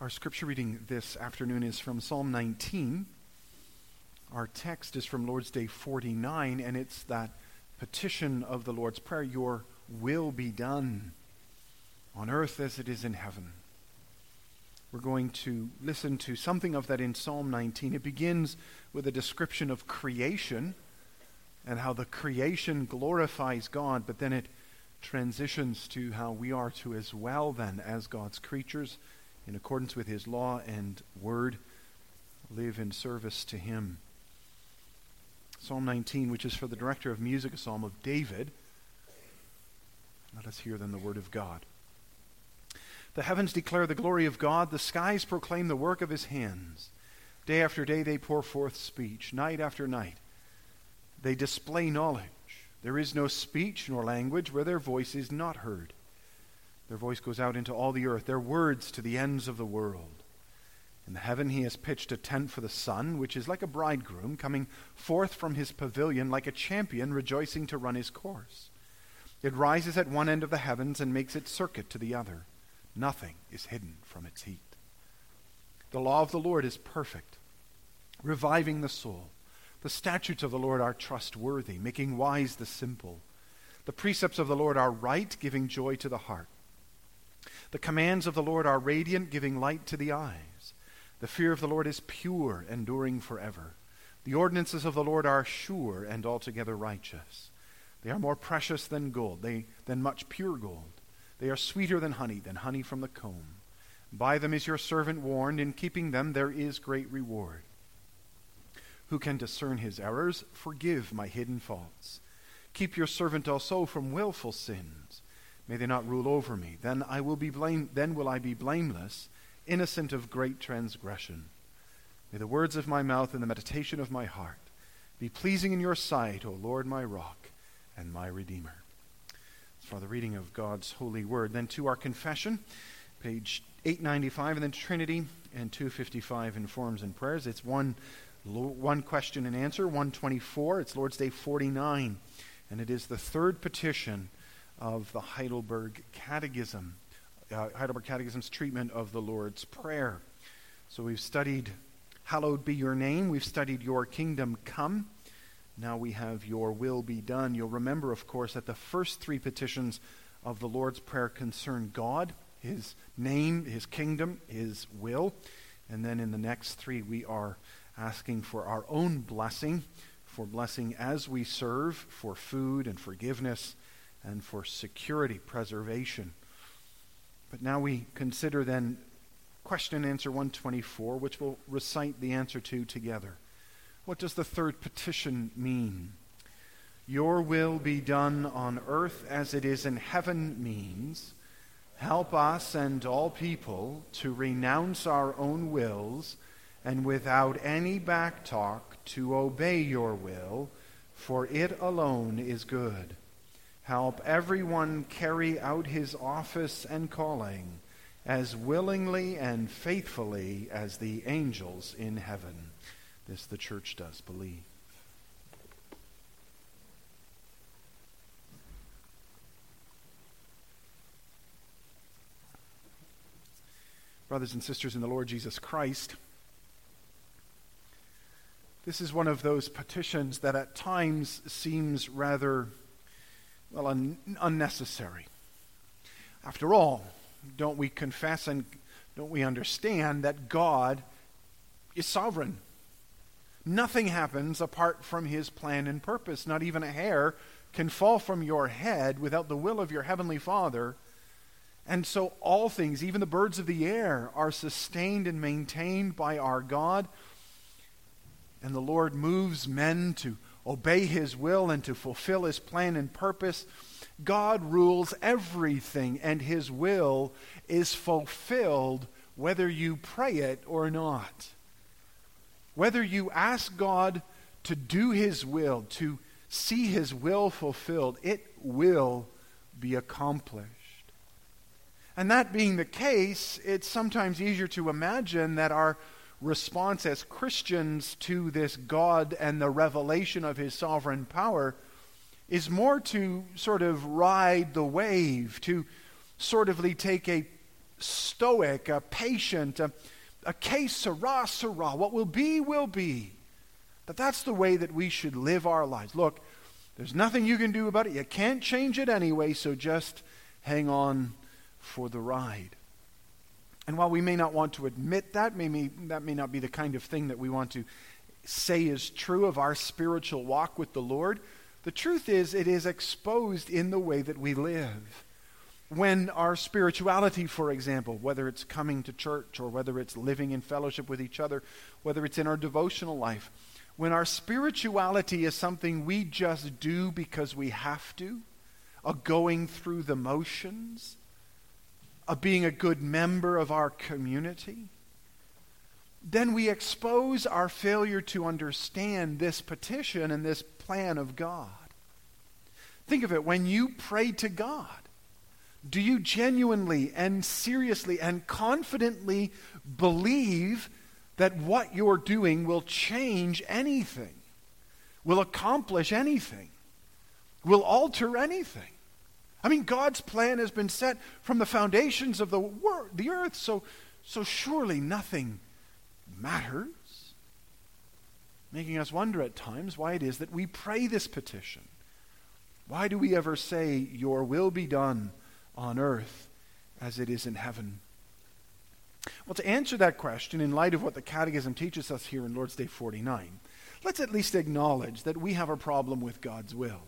Our scripture reading this afternoon is from Psalm 19. Our text is from Lord's Day 49, and it's that petition of the Lord's Prayer Your will be done on earth as it is in heaven. We're going to listen to something of that in Psalm 19. It begins with a description of creation and how the creation glorifies God, but then it transitions to how we are to as well, then, as God's creatures in accordance with his law and word, live in service to him. Psalm 19, which is for the director of music, a psalm of David. Let us hear then the word of God. The heavens declare the glory of God, the skies proclaim the work of his hands. Day after day they pour forth speech, night after night they display knowledge. There is no speech nor language where their voice is not heard. Their voice goes out into all the earth, their words to the ends of the world. In the heaven he has pitched a tent for the sun, which is like a bridegroom coming forth from his pavilion, like a champion rejoicing to run his course. It rises at one end of the heavens and makes its circuit to the other. Nothing is hidden from its heat. The law of the Lord is perfect, reviving the soul. The statutes of the Lord are trustworthy, making wise the simple. The precepts of the Lord are right, giving joy to the heart. The commands of the Lord are radiant, giving light to the eyes. The fear of the Lord is pure, enduring forever. The ordinances of the Lord are sure and altogether righteous. They are more precious than gold, they, than much pure gold. They are sweeter than honey, than honey from the comb. By them is your servant warned. In keeping them there is great reward. Who can discern his errors? Forgive my hidden faults. Keep your servant also from wilful sins. May they not rule over me. Then I will be blame, then will I be blameless, innocent of great transgression. May the words of my mouth and the meditation of my heart be pleasing in your sight, O Lord, my rock and my redeemer. For the reading of God's holy word. Then to our confession, page 895, and then Trinity and 255 in forms and prayers. It's one, one question and answer, 124. It's Lord's Day 49, and it is the third petition of the Heidelberg Catechism, uh, Heidelberg Catechism's treatment of the Lord's Prayer. So we've studied, Hallowed be your name. We've studied, Your kingdom come. Now we have, Your will be done. You'll remember, of course, that the first three petitions of the Lord's Prayer concern God, His name, His kingdom, His will. And then in the next three, we are asking for our own blessing, for blessing as we serve, for food and forgiveness and for security, preservation. But now we consider then question and answer 124, which we'll recite the answer to together. What does the third petition mean? Your will be done on earth as it is in heaven means help us and all people to renounce our own wills and without any backtalk to obey your will, for it alone is good. Help everyone carry out his office and calling as willingly and faithfully as the angels in heaven. This the church does believe. Brothers and sisters in the Lord Jesus Christ, this is one of those petitions that at times seems rather well, un- unnecessary. After all, don't we confess and don't we understand that God is sovereign? Nothing happens apart from his plan and purpose. Not even a hair can fall from your head without the will of your heavenly Father. And so all things, even the birds of the air, are sustained and maintained by our God. And the Lord moves men to obey his will and to fulfill his plan and purpose. God rules everything, and his will is fulfilled whether you pray it or not. Whether you ask God to do his will, to see his will fulfilled, it will be accomplished. And that being the case, it's sometimes easier to imagine that our response as Christians to this God and the revelation of his sovereign power is more to sort of ride the wave, to sort of take a stoic, a patient, a, a que sera sera. What will be, will be. That that's the way that we should live our lives. Look, there's nothing you can do about it. You can't change it anyway, so just hang on for the ride. And while we may not want to admit that, may, that may not be the kind of thing that we want to say is true of our spiritual walk with the Lord, the truth is it is exposed in the way that we live. When our spirituality, for example, whether it's coming to church or whether it's living in fellowship with each other, whether it's in our devotional life, when our spirituality is something we just do because we have to, a going through the motions, of being a good member of our community, then we expose our failure to understand this petition and this plan of God. Think of it when you pray to God, do you genuinely and seriously and confidently believe that what you're doing will change anything, will accomplish anything, will alter anything? I mean, God's plan has been set from the foundations of the, wor- the earth, so, so surely nothing matters. Making us wonder at times why it is that we pray this petition. Why do we ever say, Your will be done on earth as it is in heaven? Well, to answer that question, in light of what the Catechism teaches us here in Lord's Day 49, let's at least acknowledge that we have a problem with God's will.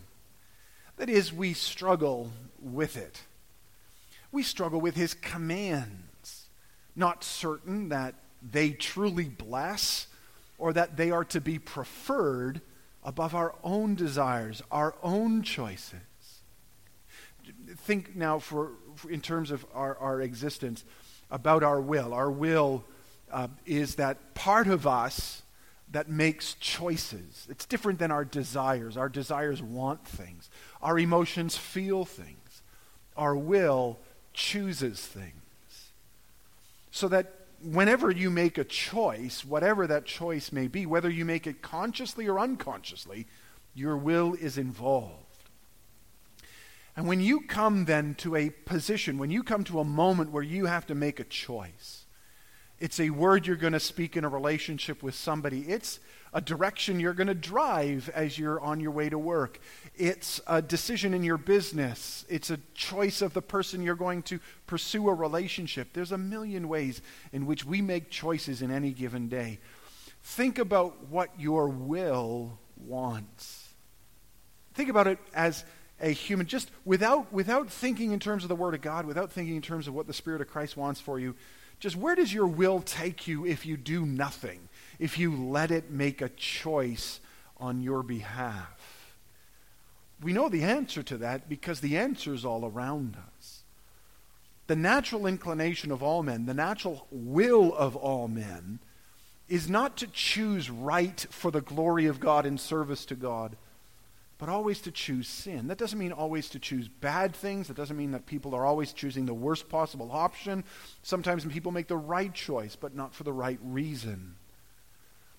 That is, we struggle with it. We struggle with his commands, not certain that they truly bless or that they are to be preferred above our own desires, our own choices. Think now, for, in terms of our, our existence, about our will. Our will uh, is that part of us that makes choices. It's different than our desires. Our desires want things. Our emotions feel things. Our will chooses things. So that whenever you make a choice, whatever that choice may be, whether you make it consciously or unconsciously, your will is involved. And when you come then to a position, when you come to a moment where you have to make a choice, it's a word you're going to speak in a relationship with somebody. It's a direction you're going to drive as you're on your way to work. It's a decision in your business. It's a choice of the person you're going to pursue a relationship. There's a million ways in which we make choices in any given day. Think about what your will wants. Think about it as a human, just without, without thinking in terms of the Word of God, without thinking in terms of what the Spirit of Christ wants for you. Just where does your will take you if you do nothing? if you let it make a choice on your behalf? We know the answer to that because the answer is all around us. The natural inclination of all men, the natural will of all men, is not to choose right for the glory of God and service to God, but always to choose sin. That doesn't mean always to choose bad things. That doesn't mean that people are always choosing the worst possible option. Sometimes people make the right choice, but not for the right reason.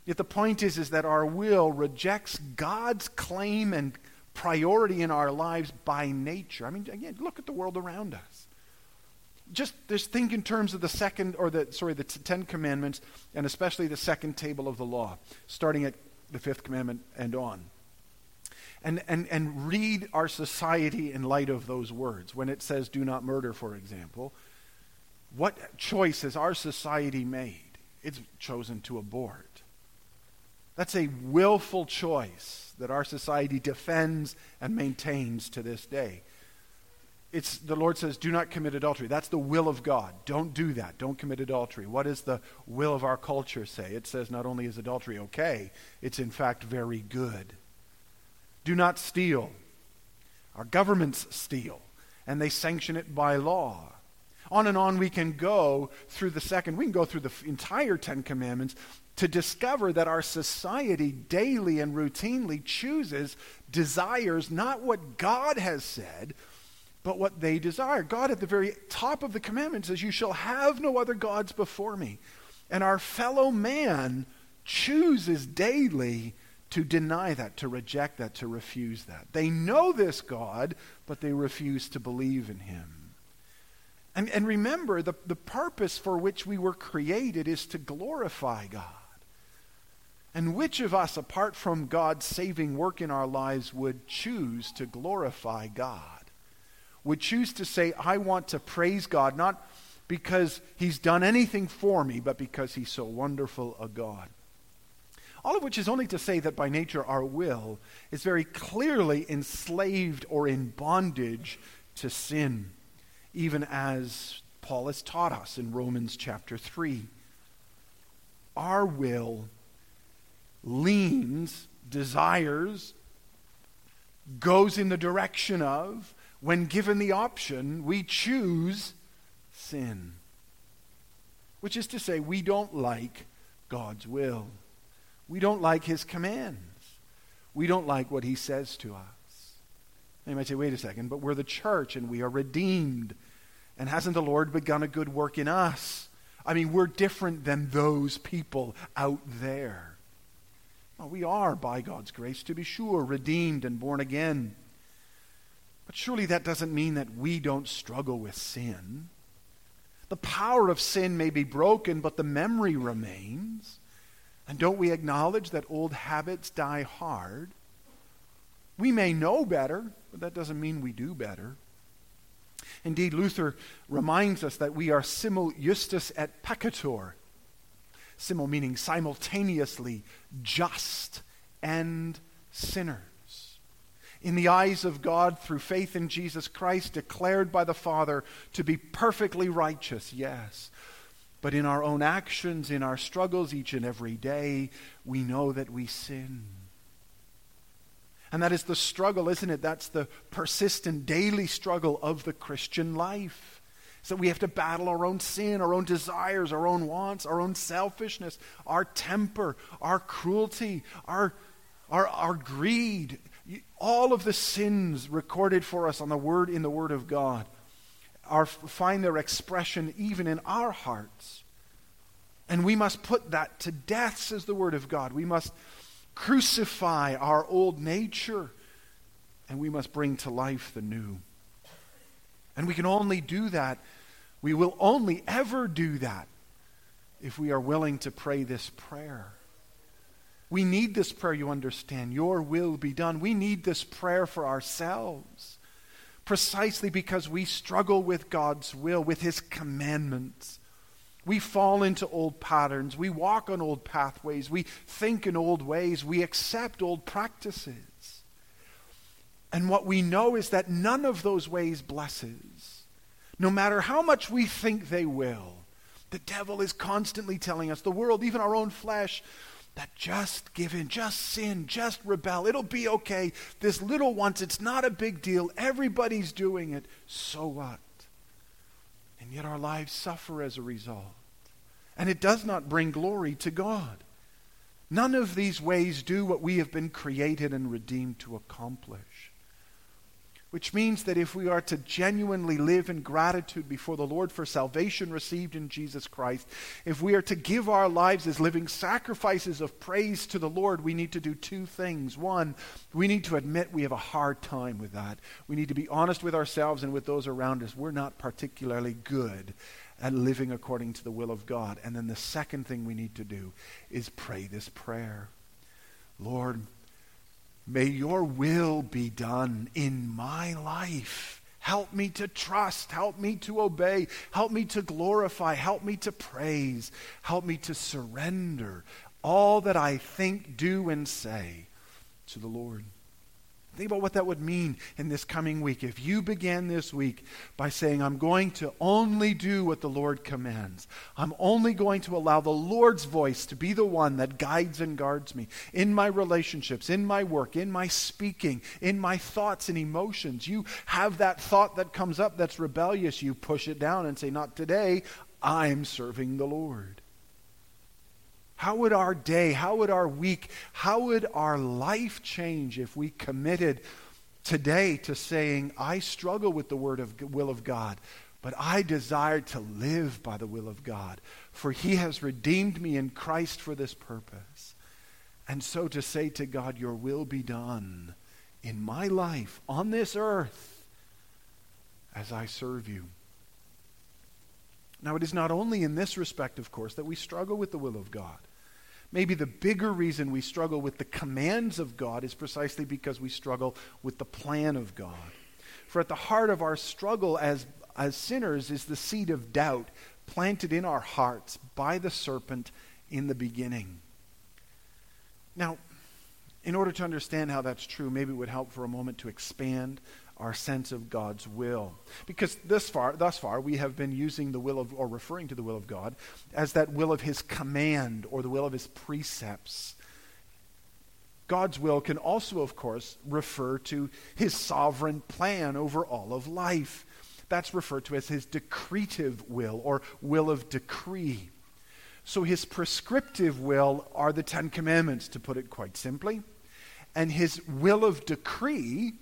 Yet the point is, is that our will rejects God's claim and priority in our lives by nature. I mean, again, look at the world around us. Just, just think in terms of the second, or the, sorry, the Ten Commandments, and especially the second table of the law, starting at the fifth commandment and on. And, and, and read our society in light of those words. When it says, do not murder, for example, what choice has our society made? It's chosen to abort. That's a willful choice that our society defends and maintains to this day. It's, the Lord says, do not commit adultery. That's the will of God. Don't do that. Don't commit adultery. What does the will of our culture say? It says not only is adultery okay, it's in fact very good. Do not steal. Our governments steal, and they sanction it by law. On and on we can go through the second, we can go through the entire Ten Commandments to discover that our society daily and routinely chooses, desires not what God has said, but what they desire. God, at the very top of the commandment, says, You shall have no other gods before me. And our fellow man chooses daily to deny that, to reject that, to refuse that. They know this God, but they refuse to believe in him. And, and remember, the, the purpose for which we were created is to glorify God. And which of us, apart from God's saving work in our lives, would choose to glorify God? Would choose to say, I want to praise God, not because he's done anything for me, but because he's so wonderful a God. All of which is only to say that by nature our will is very clearly enslaved or in bondage to sin, even as Paul has taught us in Romans chapter 3. Our will leans, desires, goes in the direction of, when given the option, we choose sin. Which is to say, we don't like God's will. We don't like his commands. We don't like what he says to us. And you might say, wait a second, but we're the church and we are redeemed. And hasn't the Lord begun a good work in us? I mean, we're different than those people out there. Well, we are, by God's grace, to be sure, redeemed and born again. But surely that doesn't mean that we don't struggle with sin. The power of sin may be broken, but the memory remains. And don't we acknowledge that old habits die hard? We may know better, but that doesn't mean we do better. Indeed, Luther reminds us that we are simul justus et peccator. Simul meaning simultaneously just and sinners in the eyes of God through faith in Jesus Christ, declared by the Father to be perfectly righteous, yes. But in our own actions, in our struggles each and every day, we know that we sin. And that is the struggle, isn't it? That's the persistent daily struggle of the Christian life. So we have to battle our own sin, our own desires, our own wants, our own selfishness, our temper, our cruelty, our, our, our greed, all of the sins recorded for us on the word in the word of God are find their expression even in our hearts. And we must put that to death, says the word of God. We must crucify our old nature and we must bring to life the new. And we can only do that, we will only ever do that if we are willing to pray this prayer. We need this prayer, you understand. Your will be done. We need this prayer for ourselves precisely because we struggle with God's will, with His commandments. We fall into old patterns. We walk on old pathways. We think in old ways. We accept old practices. And what we know is that none of those ways blesses. No matter how much we think they will, the devil is constantly telling us, the world, even our own flesh, that just give in, just sin, just rebel. It'll be okay. This little once, it's not a big deal. Everybody's doing it. So what? And yet our lives suffer as a result. And it does not bring glory to God. None of these ways do what we have been created and redeemed to accomplish which means that if we are to genuinely live in gratitude before the Lord for salvation received in Jesus Christ, if we are to give our lives as living sacrifices of praise to the Lord, we need to do two things. One, we need to admit we have a hard time with that. We need to be honest with ourselves and with those around us. We're not particularly good at living according to the will of God. And then the second thing we need to do is pray this prayer Lord, May your will be done in my life. Help me to trust. Help me to obey. Help me to glorify. Help me to praise. Help me to surrender all that I think, do, and say to the Lord. Think about what that would mean in this coming week. If you began this week by saying, I'm going to only do what the Lord commands, I'm only going to allow the Lord's voice to be the one that guides and guards me in my relationships, in my work, in my speaking, in my thoughts and emotions. You have that thought that comes up that's rebellious, you push it down and say, Not today, I'm serving the Lord. How would our day, how would our week, how would our life change if we committed today to saying, I struggle with the word of will of God, but I desire to live by the will of God, for he has redeemed me in Christ for this purpose. And so to say to God, Your will be done in my life on this earth as I serve you. Now, it is not only in this respect, of course, that we struggle with the will of God. Maybe the bigger reason we struggle with the commands of God is precisely because we struggle with the plan of God. For at the heart of our struggle as, as sinners is the seed of doubt planted in our hearts by the serpent in the beginning. Now, in order to understand how that's true, maybe it would help for a moment to expand our sense of God's will. Because this far, thus far, we have been using the will of, or referring to the will of God as that will of his command or the will of his precepts. God's will can also, of course, refer to his sovereign plan over all of life. That's referred to as his decretive will or will of decree. So his prescriptive will are the Ten Commandments, to put it quite simply. And his will of decree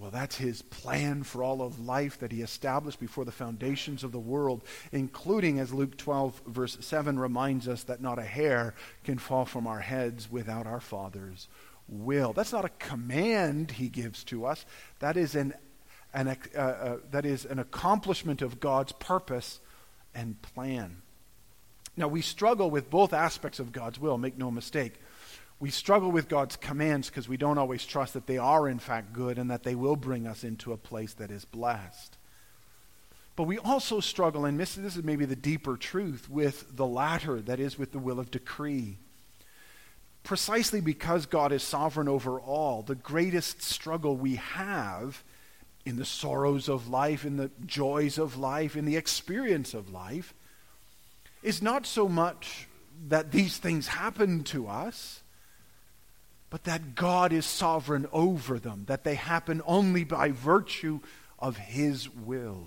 well, that's his plan for all of life that he established before the foundations of the world, including, as Luke 12, verse 7 reminds us, that not a hair can fall from our heads without our Father's will. That's not a command he gives to us, that is an, an, uh, uh, that is an accomplishment of God's purpose and plan. Now, we struggle with both aspects of God's will, make no mistake. We struggle with God's commands because we don't always trust that they are, in fact, good and that they will bring us into a place that is blessed. But we also struggle, and this, is maybe the deeper truth, with the latter, that is, with the will of decree. Precisely because God is sovereign over all, the greatest struggle we have in the sorrows of life, in the joys of life, in the experience of life, is not so much that these things happen to us but that God is sovereign over them, that they happen only by virtue of His will.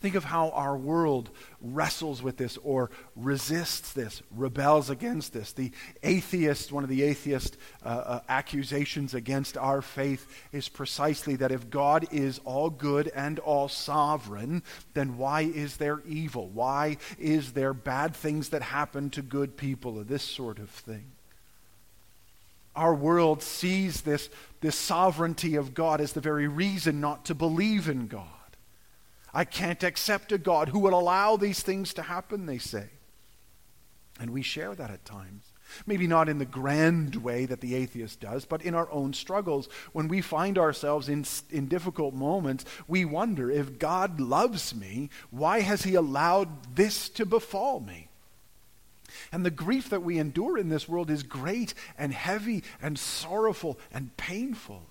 Think of how our world wrestles with this or resists this, rebels against this. The atheist, one of the atheist uh, uh, accusations against our faith is precisely that if God is all good and all sovereign, then why is there evil? Why is there bad things that happen to good people or this sort of thing? Our world sees this, this sovereignty of God as the very reason not to believe in God. I can't accept a God who will allow these things to happen, they say. And we share that at times. Maybe not in the grand way that the atheist does, but in our own struggles. When we find ourselves in, in difficult moments, we wonder if God loves me, why has He allowed this to befall me? And the grief that we endure in this world is great and heavy and sorrowful and painful.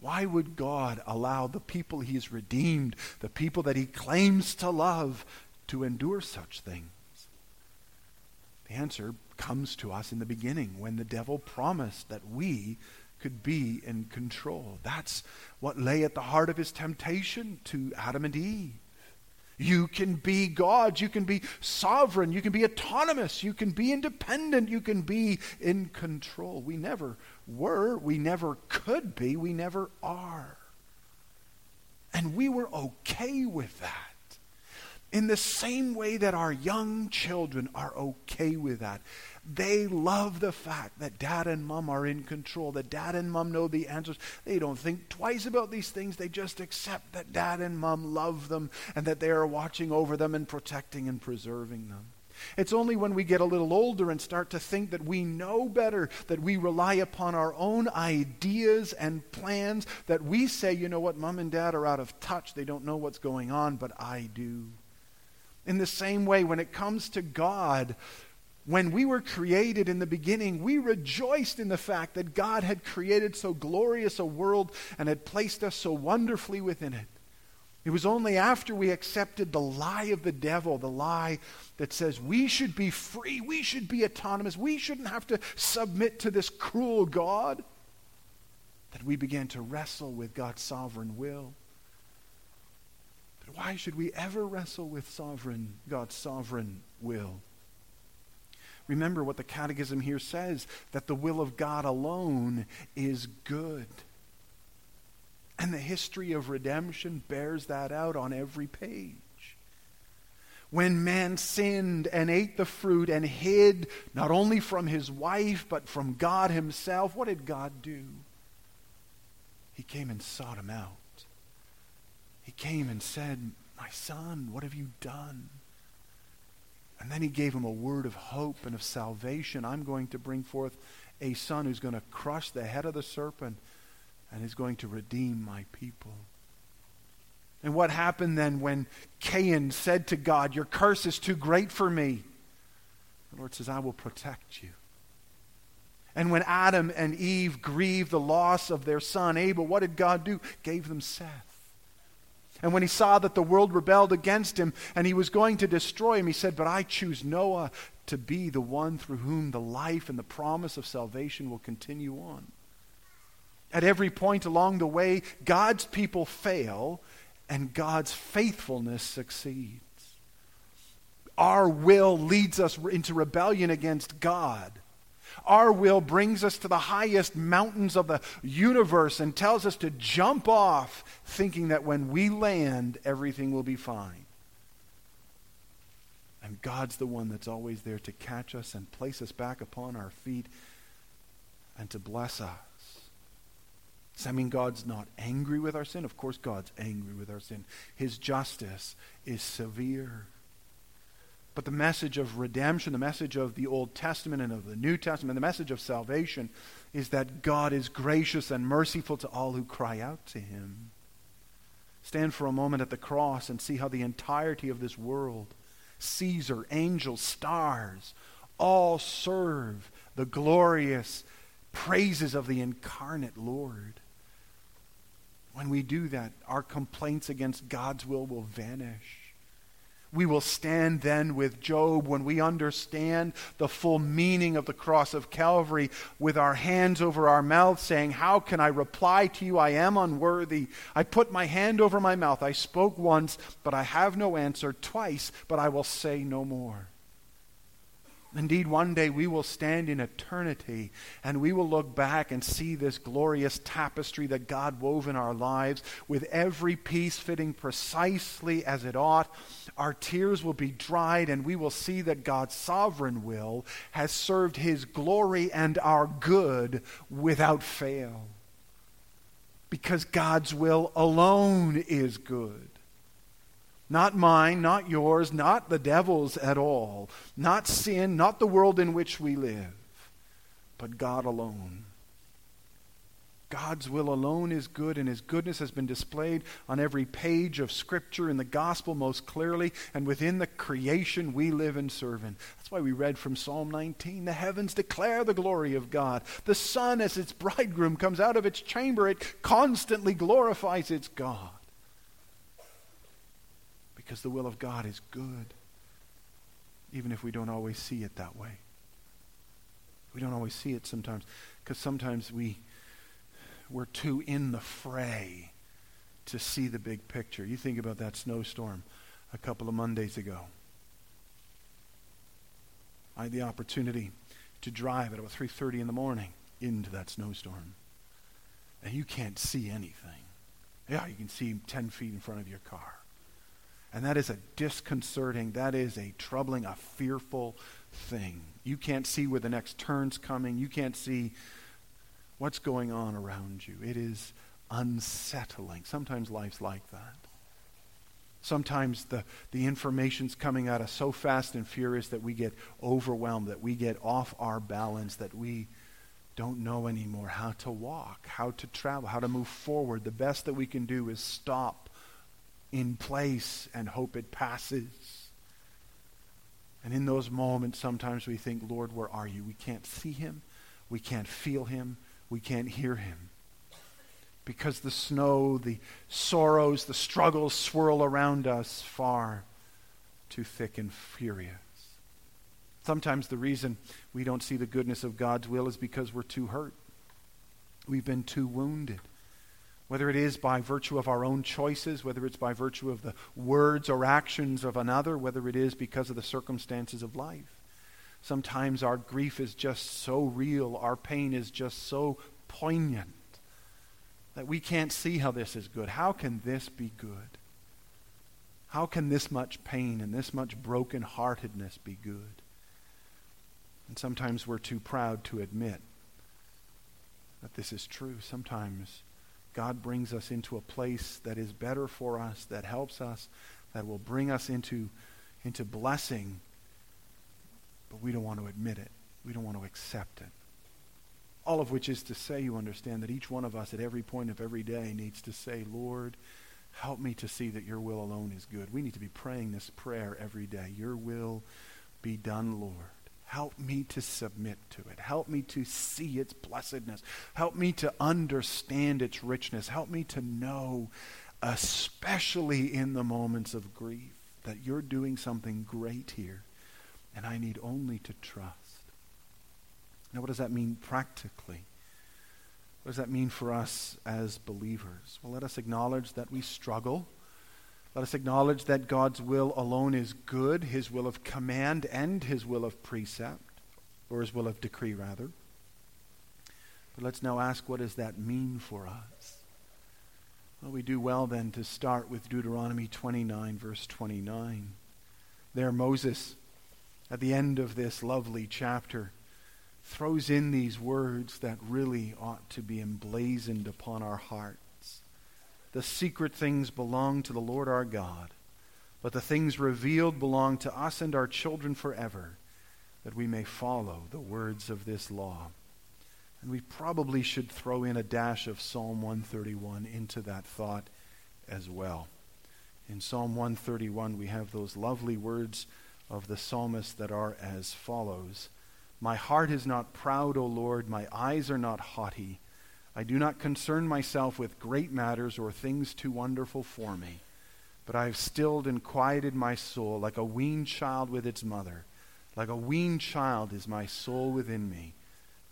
Why would God allow the people he's redeemed, the people that he claims to love, to endure such things? The answer comes to us in the beginning when the devil promised that we could be in control. That's what lay at the heart of his temptation to Adam and Eve. You can be God. You can be sovereign. You can be autonomous. You can be independent. You can be in control. We never were. We never could be. We never are. And we were okay with that. In the same way that our young children are okay with that. They love the fact that dad and mom are in control, that dad and mom know the answers. They don't think twice about these things. They just accept that dad and mom love them and that they are watching over them and protecting and preserving them. It's only when we get a little older and start to think that we know better, that we rely upon our own ideas and plans, that we say, you know what, mom and dad are out of touch. They don't know what's going on, but I do. In the same way, when it comes to God, when we were created in the beginning, we rejoiced in the fact that God had created so glorious a world and had placed us so wonderfully within it. It was only after we accepted the lie of the devil, the lie that says we should be free, we should be autonomous, we shouldn't have to submit to this cruel God, that we began to wrestle with God's sovereign will. Why should we ever wrestle with sovereign God's sovereign will? Remember what the Catechism here says that the will of God alone is good. And the history of redemption bears that out on every page. When man sinned and ate the fruit and hid not only from his wife but from God himself, what did God do? He came and sought him out. He came and said, My son, what have you done? And then he gave him a word of hope and of salvation. I'm going to bring forth a son who's going to crush the head of the serpent and is going to redeem my people. And what happened then when Cain said to God, Your curse is too great for me? The Lord says, I will protect you. And when Adam and Eve grieved the loss of their son Abel, what did God do? Gave them Seth. And when he saw that the world rebelled against him and he was going to destroy him, he said, But I choose Noah to be the one through whom the life and the promise of salvation will continue on. At every point along the way, God's people fail and God's faithfulness succeeds. Our will leads us into rebellion against God. Our will brings us to the highest mountains of the universe and tells us to jump off, thinking that when we land, everything will be fine. And God's the one that's always there to catch us and place us back upon our feet and to bless us. Does that mean God's not angry with our sin? Of course, God's angry with our sin. His justice is severe. But the message of redemption, the message of the Old Testament and of the New Testament, the message of salvation is that God is gracious and merciful to all who cry out to him. Stand for a moment at the cross and see how the entirety of this world, Caesar, angels, stars, all serve the glorious praises of the incarnate Lord. When we do that, our complaints against God's will will vanish. We will stand then with Job when we understand the full meaning of the cross of Calvary with our hands over our mouth, saying, How can I reply to you? I am unworthy. I put my hand over my mouth. I spoke once, but I have no answer. Twice, but I will say no more. Indeed, one day we will stand in eternity and we will look back and see this glorious tapestry that God wove in our lives with every piece fitting precisely as it ought. Our tears will be dried and we will see that God's sovereign will has served his glory and our good without fail. Because God's will alone is good. Not mine, not yours, not the devil's at all. Not sin, not the world in which we live, but God alone. God's will alone is good, and his goodness has been displayed on every page of Scripture in the gospel most clearly, and within the creation we live and serve in. That's why we read from Psalm 19 The heavens declare the glory of God. The sun, as its bridegroom, comes out of its chamber, it constantly glorifies its God because the will of God is good, even if we don't always see it that way. We don't always see it sometimes because sometimes we, we're too in the fray to see the big picture. You think about that snowstorm a couple of Mondays ago. I had the opportunity to drive at about 3.30 in the morning into that snowstorm. And you can't see anything. Yeah, you can see 10 feet in front of your car. And that is a disconcerting, that is a troubling, a fearful thing. You can't see where the next turn's coming. You can't see what's going on around you. It is unsettling. Sometimes life's like that. Sometimes the, the information's coming at us so fast and furious that we get overwhelmed, that we get off our balance, that we don't know anymore how to walk, how to travel, how to move forward. The best that we can do is stop in place and hope it passes. And in those moments, sometimes we think, Lord, where are you? We can't see him. We can't feel him. We can't hear him. Because the snow, the sorrows, the struggles swirl around us far too thick and furious. Sometimes the reason we don't see the goodness of God's will is because we're too hurt. We've been too wounded whether it is by virtue of our own choices, whether it's by virtue of the words or actions of another, whether it is because of the circumstances of life. Sometimes our grief is just so real, our pain is just so poignant that we can't see how this is good. How can this be good? How can this much pain and this much brokenheartedness be good? And sometimes we're too proud to admit that this is true. Sometimes God brings us into a place that is better for us, that helps us, that will bring us into, into blessing, but we don't want to admit it. We don't want to accept it. All of which is to say, you understand, that each one of us at every point of every day needs to say, Lord, help me to see that your will alone is good. We need to be praying this prayer every day. Your will be done, Lord. Help me to submit to it. Help me to see its blessedness. Help me to understand its richness. Help me to know, especially in the moments of grief, that you're doing something great here, and I need only to trust. Now, what does that mean practically? What does that mean for us as believers? Well, let us acknowledge that we struggle. Let us acknowledge that God's will alone is good, his will of command and his will of precept, or his will of decree, rather. But let's now ask what does that mean for us? Well, we do well then to start with Deuteronomy 29, verse 29. There, Moses, at the end of this lovely chapter, throws in these words that really ought to be emblazoned upon our hearts. The secret things belong to the Lord our God, but the things revealed belong to us and our children forever, that we may follow the words of this law. And we probably should throw in a dash of Psalm 131 into that thought as well. In Psalm 131, we have those lovely words of the psalmist that are as follows my heart is not proud, O Lord. My eyes are not haughty. I do not concern myself with great matters or things too wonderful for me. But I have stilled and quieted my soul like a weaned child with its mother. Like a weaned child is my soul within me.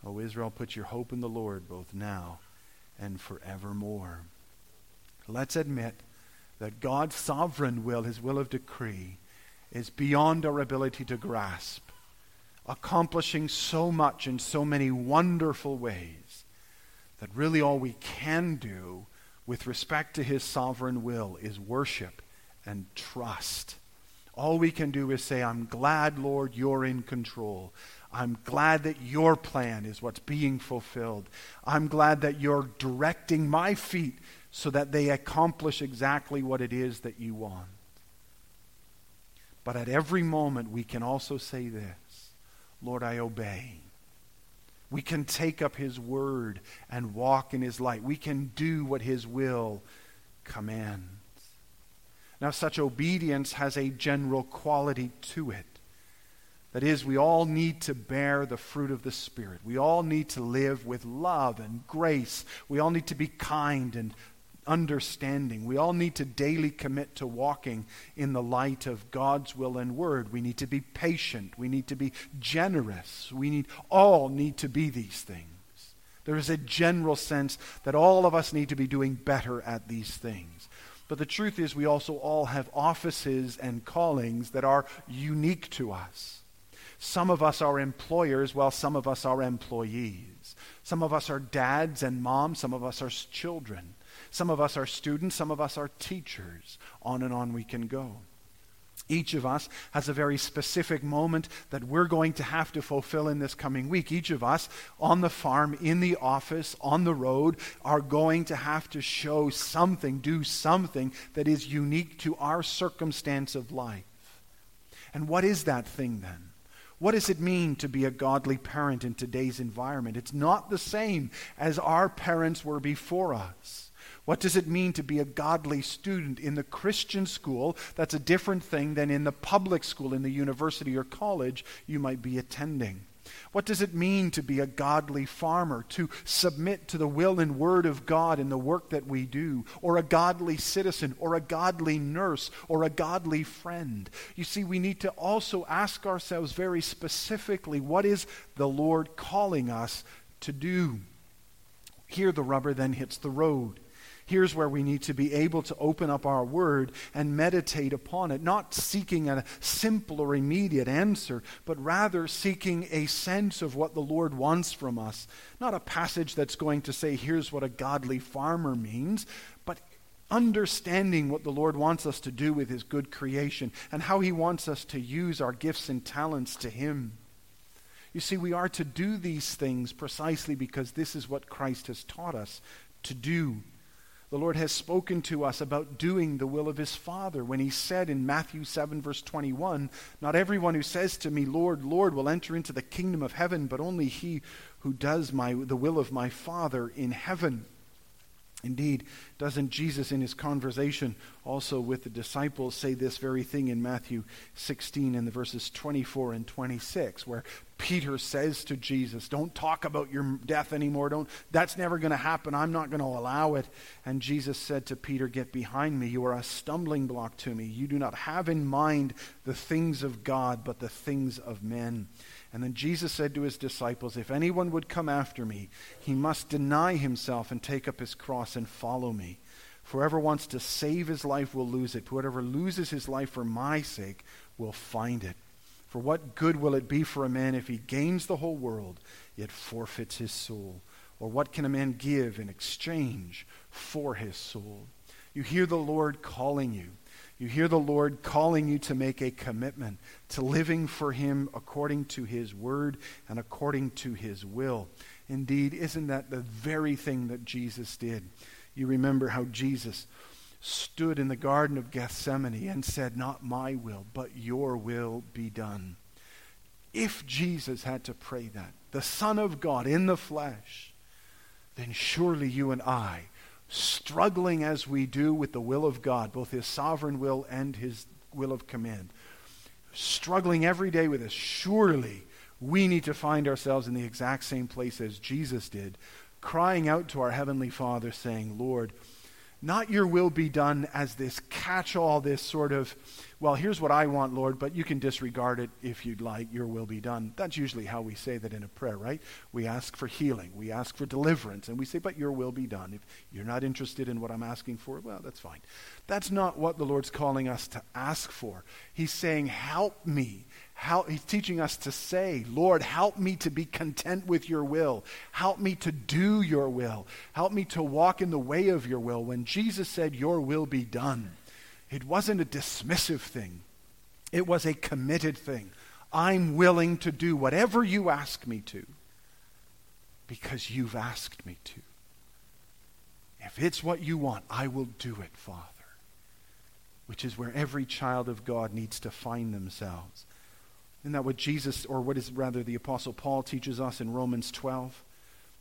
O Israel, put your hope in the Lord both now and forevermore. Let's admit that God's sovereign will, his will of decree, is beyond our ability to grasp accomplishing so much in so many wonderful ways that really all we can do with respect to his sovereign will is worship and trust. All we can do is say, I'm glad, Lord, you're in control. I'm glad that your plan is what's being fulfilled. I'm glad that you're directing my feet so that they accomplish exactly what it is that you want. But at every moment, we can also say this Lord, I obey. We can take up his word and walk in his light. We can do what his will commands. Now, such obedience has a general quality to it. That is, we all need to bear the fruit of the Spirit. We all need to live with love and grace. We all need to be kind and understanding. We all need to daily commit to walking in the light of God's will and word. We need to be patient. We need to be generous. We need all need to be these things. There is a general sense that all of us need to be doing better at these things. But the truth is we also all have offices and callings that are unique to us. Some of us are employers while some of us are employees. Some of us are dads and moms, some of us are children. Some of us are students, some of us are teachers. On and on we can go. Each of us has a very specific moment that we're going to have to fulfill in this coming week. Each of us on the farm, in the office, on the road, are going to have to show something, do something that is unique to our circumstance of life. And what is that thing then? What does it mean to be a godly parent in today's environment? It's not the same as our parents were before us. What does it mean to be a godly student in the Christian school? That's a different thing than in the public school, in the university or college you might be attending. What does it mean to be a godly farmer, to submit to the will and word of God in the work that we do, or a godly citizen, or a godly nurse, or a godly friend? You see, we need to also ask ourselves very specifically what is the Lord calling us to do? Here, the rubber then hits the road. Here's where we need to be able to open up our word and meditate upon it, not seeking a simple or immediate answer, but rather seeking a sense of what the Lord wants from us. Not a passage that's going to say, here's what a godly farmer means, but understanding what the Lord wants us to do with his good creation and how he wants us to use our gifts and talents to him. You see, we are to do these things precisely because this is what Christ has taught us to do The Lord has spoken to us about doing the will of his Father when he said in Matthew 7, verse 21, Not everyone who says to me, Lord, Lord, will enter into the kingdom of heaven, but only he who does my, the will of my Father in heaven. Indeed, doesn't Jesus in his conversation also with the disciples say this very thing in Matthew 16 in the verses 24 and 26 where Peter says to Jesus, "Don't talk about your death anymore. Don't that's never going to happen. I'm not going to allow it." And Jesus said to Peter, "Get behind me. You are a stumbling block to me. You do not have in mind the things of God, but the things of men." And then Jesus said to his disciples, If anyone would come after me, he must deny himself and take up his cross and follow me. Whoever wants to save his life will lose it. Whoever loses his life for my sake will find it. For what good will it be for a man if he gains the whole world, yet forfeits his soul? Or what can a man give in exchange for his soul? You hear the Lord calling you. You hear the Lord calling you to make a commitment to living for Him according to His word and according to His will. Indeed, isn't that the very thing that Jesus did? You remember how Jesus stood in the Garden of Gethsemane and said, Not my will, but your will be done. If Jesus had to pray that, the Son of God in the flesh, then surely you and I struggling as we do with the will of God, both His sovereign will and His will of command, struggling every day with this, surely we need to find ourselves in the exact same place as Jesus did, crying out to our Heavenly Father, saying, Lord, not your will be done as this catch all, this sort of, well, here's what I want, Lord, but you can disregard it if you'd like. Your will be done. That's usually how we say that in a prayer, right? We ask for healing, we ask for deliverance, and we say, but your will be done. If you're not interested in what I'm asking for, well, that's fine. That's not what the Lord's calling us to ask for. He's saying, help me how, he's teaching us to say, Lord, help me to be content with your will. Help me to do your will. Help me to walk in the way of your will. When Jesus said, Your will be done, it wasn't a dismissive thing, it was a committed thing. I'm willing to do whatever you ask me to because you've asked me to. If it's what you want, I will do it, Father. Which is where every child of God needs to find themselves. Isn't that what Jesus, or what is rather the Apostle Paul teaches us in Romans 12?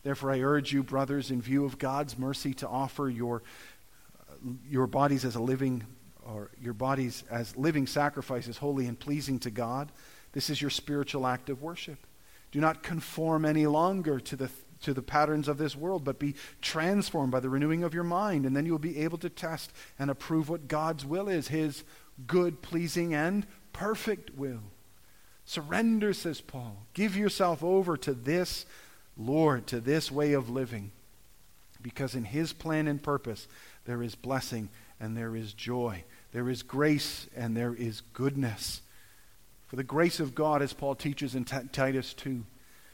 Therefore, I urge you, brothers, in view of God's mercy, to offer your, your bodies as a living, or your bodies as living sacrifices, holy and pleasing to God. This is your spiritual act of worship. Do not conform any longer to the, to the patterns of this world, but be transformed by the renewing of your mind, and then you will be able to test and approve what God's will is, his good, pleasing, and perfect will. Surrender, says Paul. Give yourself over to this Lord, to this way of living. Because in his plan and purpose, there is blessing and there is joy. There is grace and there is goodness. For the grace of God, as Paul teaches in Titus 2,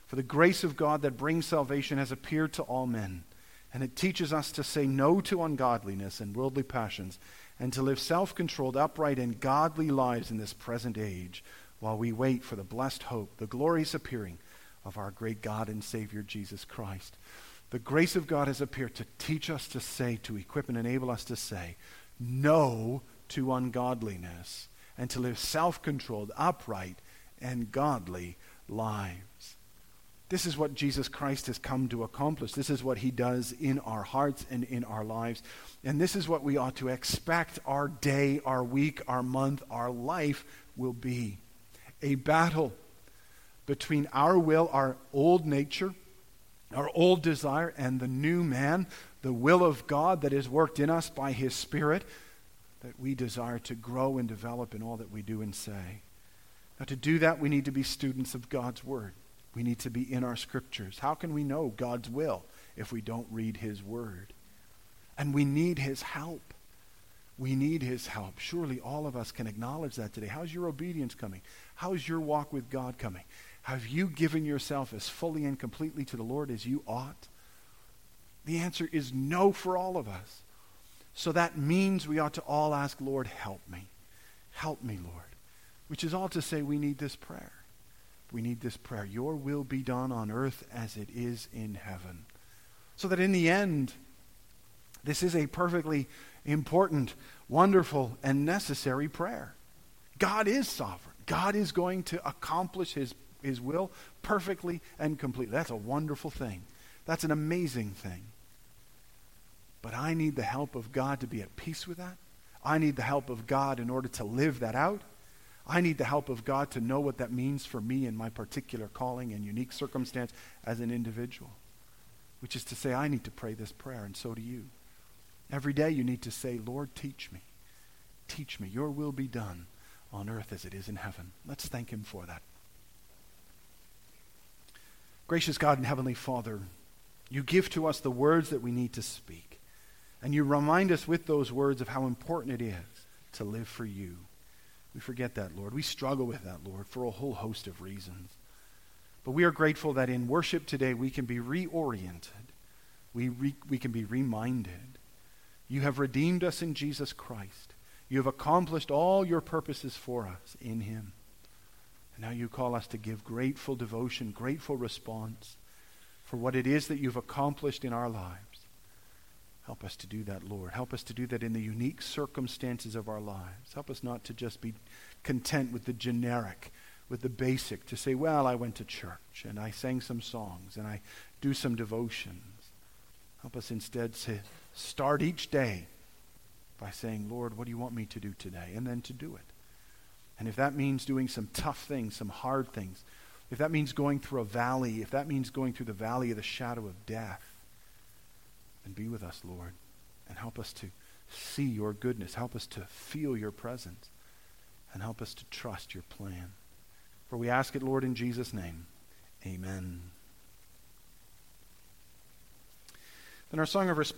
for the grace of God that brings salvation has appeared to all men. And it teaches us to say no to ungodliness and worldly passions and to live self controlled, upright, and godly lives in this present age while we wait for the blessed hope, the glorious appearing of our great God and Savior Jesus Christ. The grace of God has appeared to teach us to say, to equip and enable us to say, no to ungodliness, and to live self controlled, upright, and godly lives. This is what Jesus Christ has come to accomplish. This is what he does in our hearts and in our lives. And this is what we ought to expect our day, our week, our month, our life will be a battle between our will, our old nature, our old desire, and the new man, the will of God that is worked in us by His Spirit, that we desire to grow and develop in all that we do and say. Now, to do that, we need to be students of God's Word. We need to be in our Scriptures. How can we know God's will if we don't read His Word? And we need His help. We need His help. Surely all of us can acknowledge that today. How's your obedience coming? How's your walk with God coming? Have you given yourself as fully and completely to the Lord as you ought? The answer is no for all of us. So that means we ought to all ask, Lord, help me. Help me, Lord. Which is all to say we need this prayer. We need this prayer. Your will be done on earth as it is in heaven. So that in the end, This is a perfectly important, wonderful, and necessary prayer. God is sovereign. God is going to accomplish his, his will perfectly and completely. That's a wonderful thing. That's an amazing thing. But I need the help of God to be at peace with that. I need the help of God in order to live that out. I need the help of God to know what that means for me in my particular calling and unique circumstance as an individual. Which is to say, I need to pray this prayer, and so do you. Every day you need to say, Lord, teach me. Teach me. Your will be done on earth as it is in heaven. Let's thank him for that. Gracious God and Heavenly Father, you give to us the words that we need to speak. And you remind us with those words of how important it is to live for you. We forget that, Lord. We struggle with that, Lord, for a whole host of reasons. But we are grateful that in worship today we can be reoriented. We, re- we can be reminded. You have redeemed us in Jesus Christ. You have accomplished all your purposes for us in him. And now you call us to give grateful devotion, grateful response for what it is that you've accomplished in our lives. Help us to do that, Lord. Help us to do that in the unique circumstances of our lives. Help us not to just be content with the generic, with the basic, to say, well, I went to church and I sang some songs and I do some devotions. Help us instead to start each day by saying, Lord, what do you want me to do today? And then to do it. And if that means doing some tough things, some hard things, if that means going through a valley, if that means going through the valley of the shadow of death, then be with us, Lord, and help us to see your goodness. Help us to feel your presence. And help us to trust your plan. For we ask it, Lord, in Jesus' name. Amen. Then our song of response.